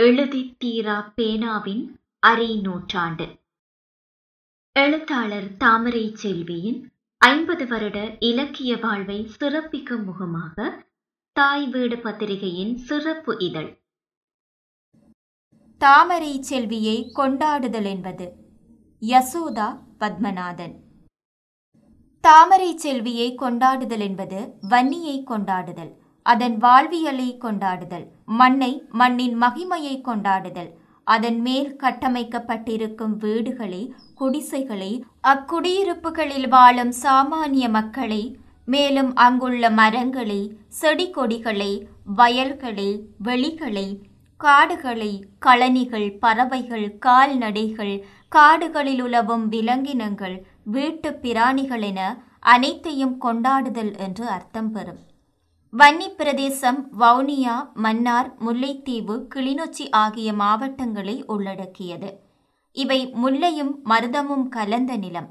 எழுதித் தீரா பேனாவின் அரை நூற்றாண்டு. எழுத்தாளர் தாமரை செல்வியின் ஐம்பது வருட இலக்கிய வாழ்வை சிறப்பிக்கும் முகமாக தாய் வீடு பத்திரிகையின் சிறப்பு இதழ். தாமரை செல்வியை கொண்டாடுதல் என்பது யசோதா பத்மநாதன். தாமரை செல்வியை கொண்டாடுதல் என்பது வன்னியை கொண்டாடுதல். அதன் வாழ்வியலை கொண்டாடுதல் மண்ணை மண்ணின் மகிமையை கொண்டாடுதல். அதன் மேல் கட்டமைக்கப்பட்டிருக்கும் வீடுகளை குடிசைகளை அக்குடியிருப்புகளில் வாழும் சாமானிய மக்களை மேலும் அங்குள்ள மரங்களை செடி கொடிகளை வயல்களை வெளிகளை காடுகளை களனிகள் பறவைகள் கால்நடைகள் காடுகளில் உலவும் விலங்கினங்கள் வீட்டு பிராணிகள் என அனைத்தையும் கொண்டாடுதல் என்று அர்த்தம் பெறும். வன்னி பிரதேசம் வவுனியா மன்னார் முல்லைத்தீவு கிளிநொச்சி ஆகிய மாவட்டங்களை உள்ளடக்கியது. இவை முல்லையும் மருதமும் கலந்த நிலம்.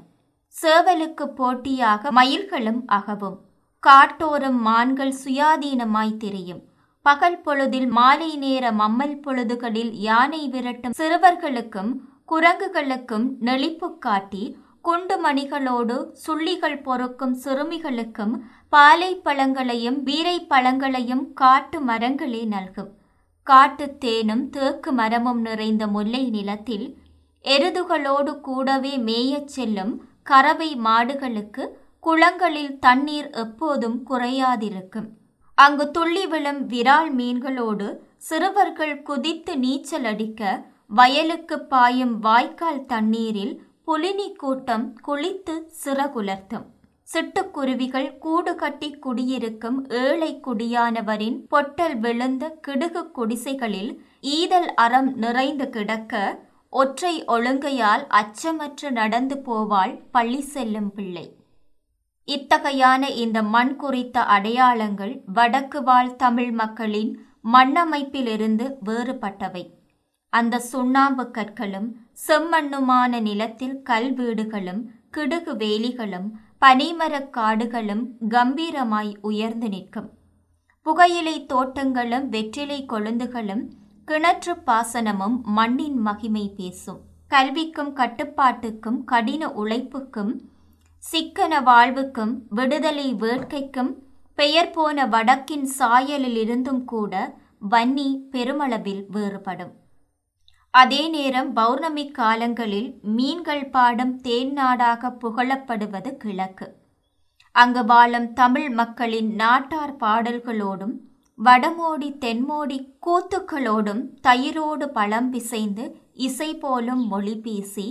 சேவலுக்கு போட்டியாக மயில்களும் அகவும். காட்டோரம் மான்கள் சுயாதீனமாய் திரியும். பகல் பொழுதில் மாலை நேர மம்மல் பொழுதுகளில் யானை விரட்டும் சிறுவர்களுக்கும் குரங்குகளுக்கும் நெளிப்பு காட்டி குண்டு மணிகளோடு சுள்ளிகள் பொறுக்கும் சிறுமிகளுக்கும் பாலை பழங்களையும் வீரை பழங்களையும் காட்டு மரங்களே நல்கும். காட்டு தேனும் தேக்கு மரமும் நிறைந்த முல்லை நிலத்தில் எருதுகளோடு கூடவே மேயச் செல்லும் கறவை மாடுகளுக்கு குளங்களில் தண்ணீர் எப்போதும் குறையாதிருக்கும். அங்கு துள்ளி விழும் விரால் மீன்களோடு சிறுவர்கள் குதித்து நீச்சல் அடிக்க வயலுக்கு பாயும் வாய்க்கால் தண்ணீரில் புலினி கூட்டம் குளித்து சிறகுலர்த்தும். சிட்டுக்குருவிகள் கூடு கட்டி குடியிருக்கும் ஏழை குடியானவரின் பொட்டல் விழுந்த கிடுகு குடிசைகளில் ஈதல் அறம் நிறைந்து கிடக்க ஒற்றை ஒழுங்கையால் அச்சமற்று நடந்து போவாள் பள்ளி செல்லும் பிள்ளை. இத்தகையான இந்த மண் குறித்த அடையாளங்கள் வடக்கு வாழ் தமிழ் மக்களின் மண்ணமைப்பிலிருந்து வேறுபட்டவை. அந்த சுண்ணாம்பு கற்களும் செம்மண்ணுமான நிலத்தில் கல்வீடுகளும் கிடுகு வேலிகளும் பனைமரக் காடுகளும் கம்பீரமாய் உயர்ந்து நிற்கும். புகையிலை தோட்டங்களும் வெற்றிலை கொழுந்துகளும் கிணற்று பாசனமும் மண்ணின் மகிமை பேசும். கல்விக்கும் கட்டுப்பாட்டுக்கும் கடின உழைப்புக்கும் சிக்கன வாழ்வுக்கும் விடுதலை வேட்கைக்கும் பெயர் போன வடக்கின் சாயலிலிருந்தும் கூட வன்னி பெருமளவில் வேறுபடும். அதே நேரம் பௌர்ணமி காலங்களில் மீன்கள் பாடும் தேன் நாடாக புகழப்படுவது கிழக்கு. அங்கு வாழும் தமிழ் மக்களின் நாட்டார் பாடல்களோடும் வடமோடி தென்மோடி கூத்துக்களோடும் தயிரோடு பழம் பிசைந்து இசை போலும் மொழி பேசி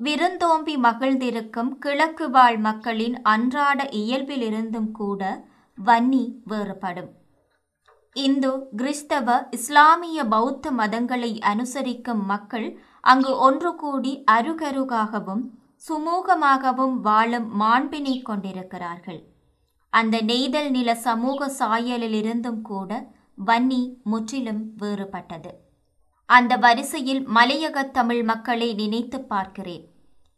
விருந்தோம்பி மகிழ்ந்திருக்கும் கிழக்கு வாழ் மக்களின் அன்றாட இயல்பிலிருந்தும் கூட வன்னி வேறுபடும். இந்து கிறிஸ்தவ இஸ்லாமிய பௌத்த மதங்களை அனுசரிக்கும் மக்கள் அங்கு ஒன்று கூடி அருகருகாகவும் சுமூகமாகவும் வாழும் மாண்பினை கொண்டிருக்கிறார்கள். அந்த நெய்தல் நில சமூக சாயலிலிருந்தும் கூட வன்னி முற்றிலும் வேறுபட்டது. அந்த வரிசையில் மலையக தமிழ் மக்களை நினைத்து பார்க்கிறேன்.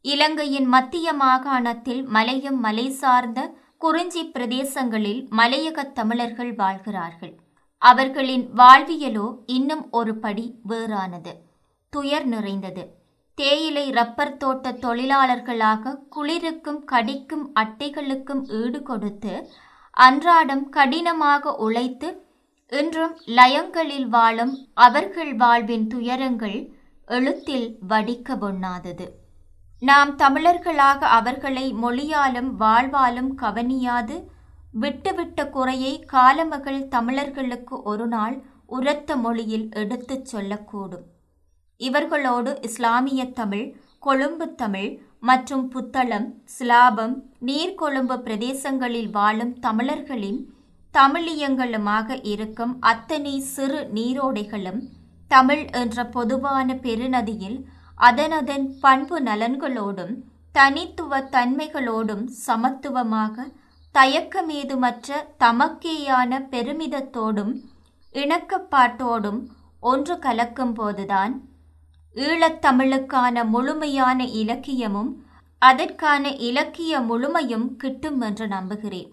இலங்கையின் மத்திய மாகாணத்தில் மலையும் மலை சார்ந்த குறிஞ்சி பிரதேசங்களில் மலையக தமிழர்கள் வாழ்கிறார்கள். அவர்களின் வாழ்வியலோ இன்னும் ஒரு படி வேறானது. துயர் நிறைந்தது. தேயிலை ரப்பர் தோட்ட தொழிலாளர்களாக குளிருக்கும் கடிக்கும் அட்டைகளுக்கும் ஈடு கொடுத்து அன்றாடம் கடினமாக உழைத்து இன்றும் லயங்களில் வாழும் அவர்கள் வாழ்வின் துயரங்கள் எழுத்தில் வடிக்க பொண்ணாதது நாம் தமிழர்களாக அவர்களை மொழியாலும் வாழ்வாலும் கவனியாது. விட்டுவிட்ட குறையை காலமகள் தமிழர்களுக்கு ஒரு நாள் உரத்த மொழியில் எடுத்துச் சொல்லக்கூடும். இவர்களோடு இஸ்லாமிய தமிழ் கொழும்பு தமிழ் மற்றும் புத்தளம் சிலாபம் நீர்கொழும்பு பிரதேசங்களில் வாழும் தமிழர்களின் தமிழியங்களுமாக இருக்கும் அத்தனை சிறு நீரோடைகளும் தமிழ் என்ற பொதுவான பெருநதியில் அதனதன் பண்பு நலன்களோடும் தனித்துவ தன்மைகளோடும் சமத்துவமாக தயக்கமேதுமற்ற தமக்கேயான பெருமிதத்தோடும் இணக்கப்பாட்டோடும் ஒன்று கலக்கும்போதுதான் ஈழத்தமிழுக்கான முழுமையான இலக்கியமும் அதற்கான இலக்கிய முழுமையும் கிட்டும் என்று நம்புகிறேன்.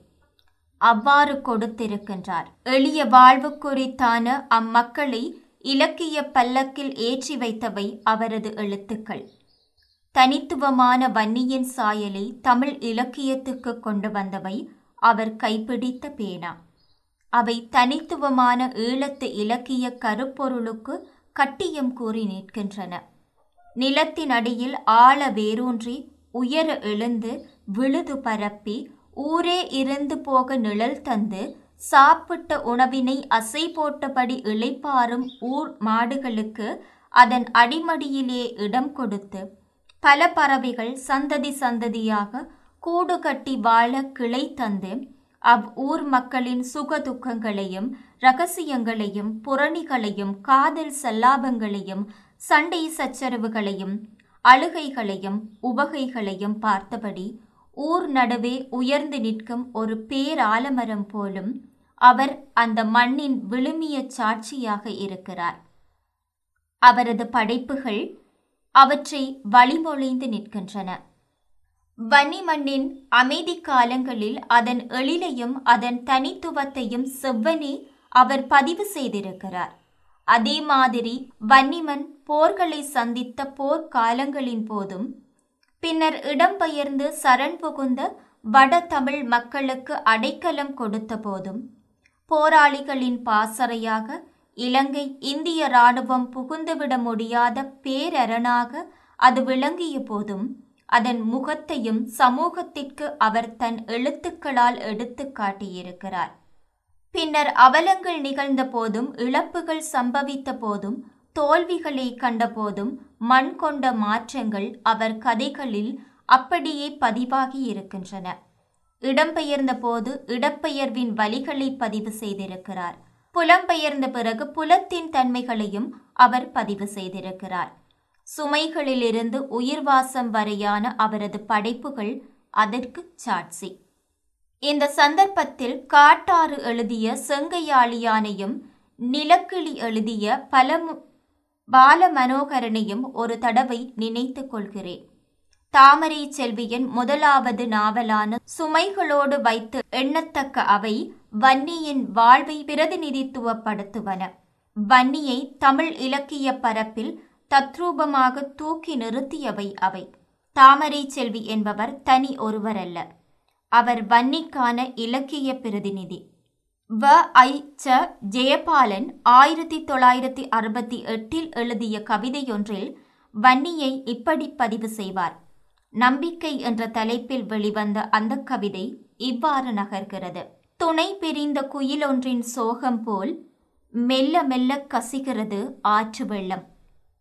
அவ்வாறு கொடுத்திருக்கின்றார். எளிய வாழ்வு குறித்தான அம்மக்களை இலக்கிய பல்லக்கில் ஏற்றி வைத்தவை அவரது எழுத்துக்கள். தனித்துவமான வன்னியின் சாயலை தமிழ் இலக்கியத்துக்கு கொண்டு வந்தவை அவர் கைப்பிடித்த பேனா. அவை தனித்துவமான ஈழத்து இலக்கிய கருப்பொருளுக்கு கட்டியம் கூறி நிற்கின்றன. நிலத்தின் அடியில் ஆழ வேரூன்றி உயர எழுந்து விழுது பரப்பி ஊரே இருந்து போக நிழல் தந்து சாப்பிட்ட உணவினை அசை போட்டபடி இளைப்பாறும் ஊர் மாடுகளுக்கு அதன் அடிமடியிலே இடம் கொடுத்து பல பறவைகள் சந்ததி சந்ததியாக கூடு கட்டி வாழ கிளை தந்து அவ் ஊர் மக்களின் சுக துக்கங்களையும் ரகசியங்களையும் புரணிகளையும் காதல் சல்லாபங்களையும் சண்டை சச்சரவுகளையும் அழுகைகளையும் உவகைகளையும் பார்த்தபடி ஊர் நடுவே உயர்ந்து நிற்கும் ஒரு பேராலமரம் போலும் அவர் அந்த மண்ணின் விழுமிய சாட்சியாக இருக்கிறார். அவரது படைப்புகள் அவற்றை வழிமொழிந்து நிற்கின்றன. வன்னி மண்ணின் அமைதி காலங்களில் அதன் எழிலையும் அதன் தனித்துவத்தையும் செவ்வனே அவர் பதிவு செய்திருக்கிறார். அதே மாதிரி வன்னிமன் போர்களை சந்தித்த போர்க்காலங்களின் போதும் பின்னர் இடம்பெயர்ந்து சரண் புகுந்த வட தமிழ் மக்களுக்கு அடைக்கலம் கொடுத்த போதும் போராளிகளின் பாசறையாக இலங்கை இந்திய இராணுவம் புகுந்துவிட முடியாத பேரரணாக அது விளங்கிய போதும் அதன் முகத்தையும் சமூகத்திற்கு அவர் தன் எழுத்துக்களால் எடுத்து காட்டியிருக்கிறார். பின்னர் அவலங்கள் நிகழ்ந்த போதும் இழப்புகள் சம்பவித்த போதும் தோல்விகளை கண்டபோதும் மண் கொண்ட மாற்றங்கள் அவர் கதைகளில் அப்படியே பதிவாகி இருக்கின்றன. இடம்பெயர்ந்த போது இடப்பெயர்வின் வழிகளை பதிவு செய்திருக்கிறார். புலம்பெயர்ந்த பிறகு புலத்தின் தன்மைகளையும் அவர் பதிவு செய்திருக்கிறார். சுமைகளிலிருந்து உயிர்வாசம் வரையான அவரது படைப்புகள் அதற்கு சாட்சி. இந்த சந்தர்ப்பத்தில் காட்டாறு எழுதிய செங்கையாளியானையும் நிலக்கிளி எழுதிய பலமு பால மனோகரனையும் ஒரு தடவை நினைத்து கொள்கிறேன். தாமரை செல்வியின் முதலாவது நாவலான சுமைகளோடு வைத்து எண்ணத்தக்க அவை வன்னியின் வாழ்வை பிரதிநிதித்துவப்படுத்துவன. வன்னியை தமிழ் இலக்கிய பரப்பில் தத்ரூபமாக தூக்கி நிறுத்தியவை அவை. தாமரை செல்வி என்பவர் தனி ஒருவரல்ல. அவர் வன்னிக்கான இலக்கிய பிரதிநிதி. வ. ஐ. ச. ஜெயபாலன் ஆயிரத்தி தொள்ளாயிரத்தி அறுபத்தி எட்டில் எழுதிய கவிதையொன்றில் வன்னியை இப்படி பதிவு செய்வார். நம்பிக்கை என்ற தலைப்பில் வெளிவந்த அந்த கவிதை இவ்வாறு நகர்கிறது. துணை பிரிந்த குயிலொன்றின் சோகம் போல் மெல்ல மெல்ல கசிகிறது ஆற்று வெள்ளம்.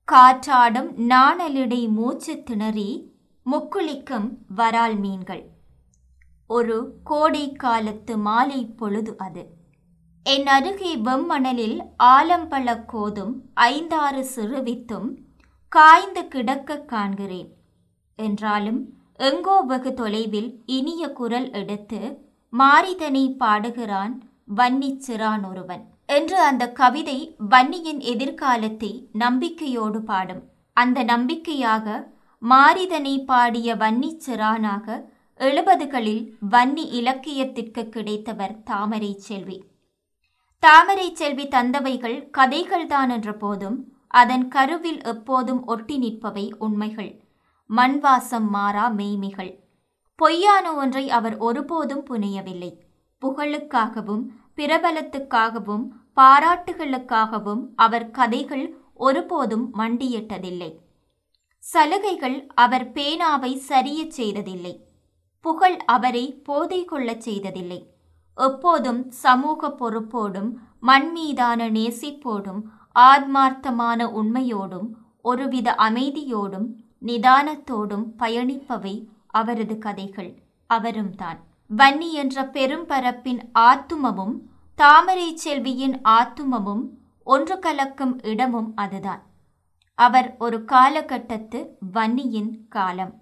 காற்றாடும் நாணலிடை மூச்சு திணறி முக்குளிக்கும் வரால் மீன்கள். ஒரு கோடை காலத்து மாலை பொழுது அது. என் அருகே வெம்மணலில் ஆலம்பழ கோதும் ஐந்தாறு சிறுவித்தும் காய்ந்து கிடக்க காண்கிறேன். என்றாலும் எங்கோ வெகு தொலைவில் இனிய குரல் எடுத்து மாரிதனை பாடுகிறான் வன்னிச் சிறான் ஒருவன் என்று அந்த கவிதை வன்னியின் எதிர்காலத்தை நம்பிக்கையோடு பாடும். அந்த நம்பிக்கையாக மாரிதனை பாடிய வன்னிச் சிறானாக எழுபதுகளில் வன்னி இலக்கியத்திற்கு கிடைத்தவர் தாமரை செல்வி. தாமரை செல்வி தந்தவைகள் கதைகள்தான் என்ற போதும் அதன் கருவில் எப்போதும் ஒட்டி நிற்பவை உண்மைகள். மண்வாசம் மாறா மெய்மிகள். பொய்யான ஒன்றை அவர் ஒருபோதும் புனையவில்லை. புகழுக்காகவும் பிரபலத்துக்காகவும் பாராட்டுகளுக்காகவும் அவர் கதைகள் ஒருபோதும் மண்டியிட்டதில்லை. சலுகைகள் அவர் பேனாவை சரியச் செய்ததில்லை. புகழ் அவரை போதை கொள்ளச் செய்ததில்லை. எப்போதும் சமூக பொறுப்போடும் மண்மீதான நேசிப்போடும் ஆத்மார்த்தமான உண்மையோடும் ஒருவித அமைதியோடும் நிதானத்தோடும் பயணிப்பவை அவரது கதைகள். அவரும் தான். வன்னி என்ற பெரும்பரப்பின் ஆத்துமமும் தாமரை செல்வியின் ஆத்துமமும் ஒன்று கலக்கும் இடமும் அதுதான். அவர் ஒரு காலகட்டத்து வன்னியின் காலம்.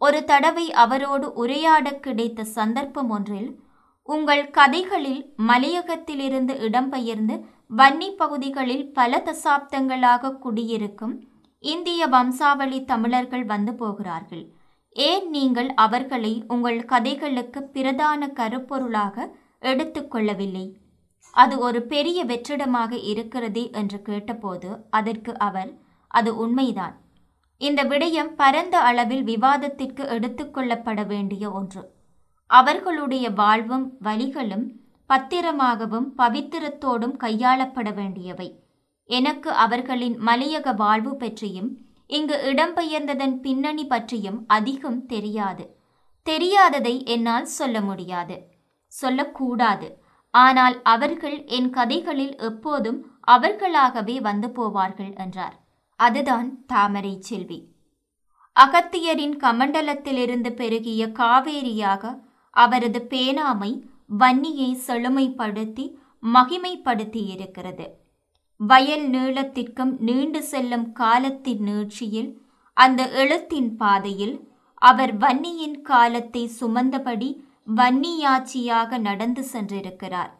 ஒரு தடவை அவரோடு உரையாட கிடைத்த சந்தர்ப்பம் ஒன்றில் உங்கள் கதைகளில் மலையகத்திலிருந்து இடம்பெயர்ந்து வன்னி பகுதிகளில் பல தசாப்தங்களாக குடியிருக்கும் இந்திய வம்சாவளி தமிழர்கள் வந்து போகிறார்கள். ஏன் நீங்கள் அவர்களை உங்கள் கதைகளுக்கு பிரதான கருப்பொருளாக எடுத்துக்கொள்ளவில்லை? அது ஒரு பெரிய வெற்றிடமாக இருக்கிறதே என்று கேட்டபோது அதற்கு அவர் அது உண்மைதான். இந்த விடயம் பரந்த அளவில் விவாதத்திற்கு எடுத்துக்கொள்ளப்பட வேண்டிய ஒன்று. அவர்களுடைய வாழ்வும் வழிகளும் பத்திரமாகவும் பவித்திரத்தோடும் கையாளப்பட வேண்டியவை. எனக்கு அவர்களின் மலையக வாழ்வு பற்றியும் இங்கு இடம்பெயர்ந்ததன் பின்னணி பற்றியும் அதிகம் தெரியாது. தெரியாததை என்னால் சொல்ல முடியாது. சொல்லக்கூடாது. ஆனால் அவர்கள் என் கதைகளில் எப்போதும் அவர்களாகவே வந்து போவார்கள் என்றார். அதுதான் தாமரை செல்வி. அகத்தியரின் கமண்டலத்திலிருந்து பெருகிய காவேரியாக அவரது பேனாமை வன்னியை செழுமைப்படுத்தி மகிமைப்படுத்தியிருக்கிறது. வயல் நீளத்திற்கும் நீண்டு செல்லும் காலத்தின் நீட்சியில் அந்த எழுத்தின் பாதையில் அவர் வன்னியின் காலத்தை சுமந்தபடி வன்னியாட்சியாக நடந்து சென்றிருக்கிறார்.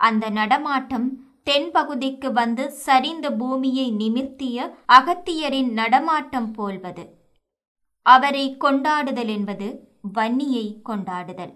அந்த நடமாட்டம் தென்பகுதிக்கு வந்து சரிந்த பூமியை நிமிர்த்திய அகத்தியரின் நடமாட்டம் போல்வது. அவரை கொண்டாடுதல் என்பது வன்னியை கொண்டாடுதல்.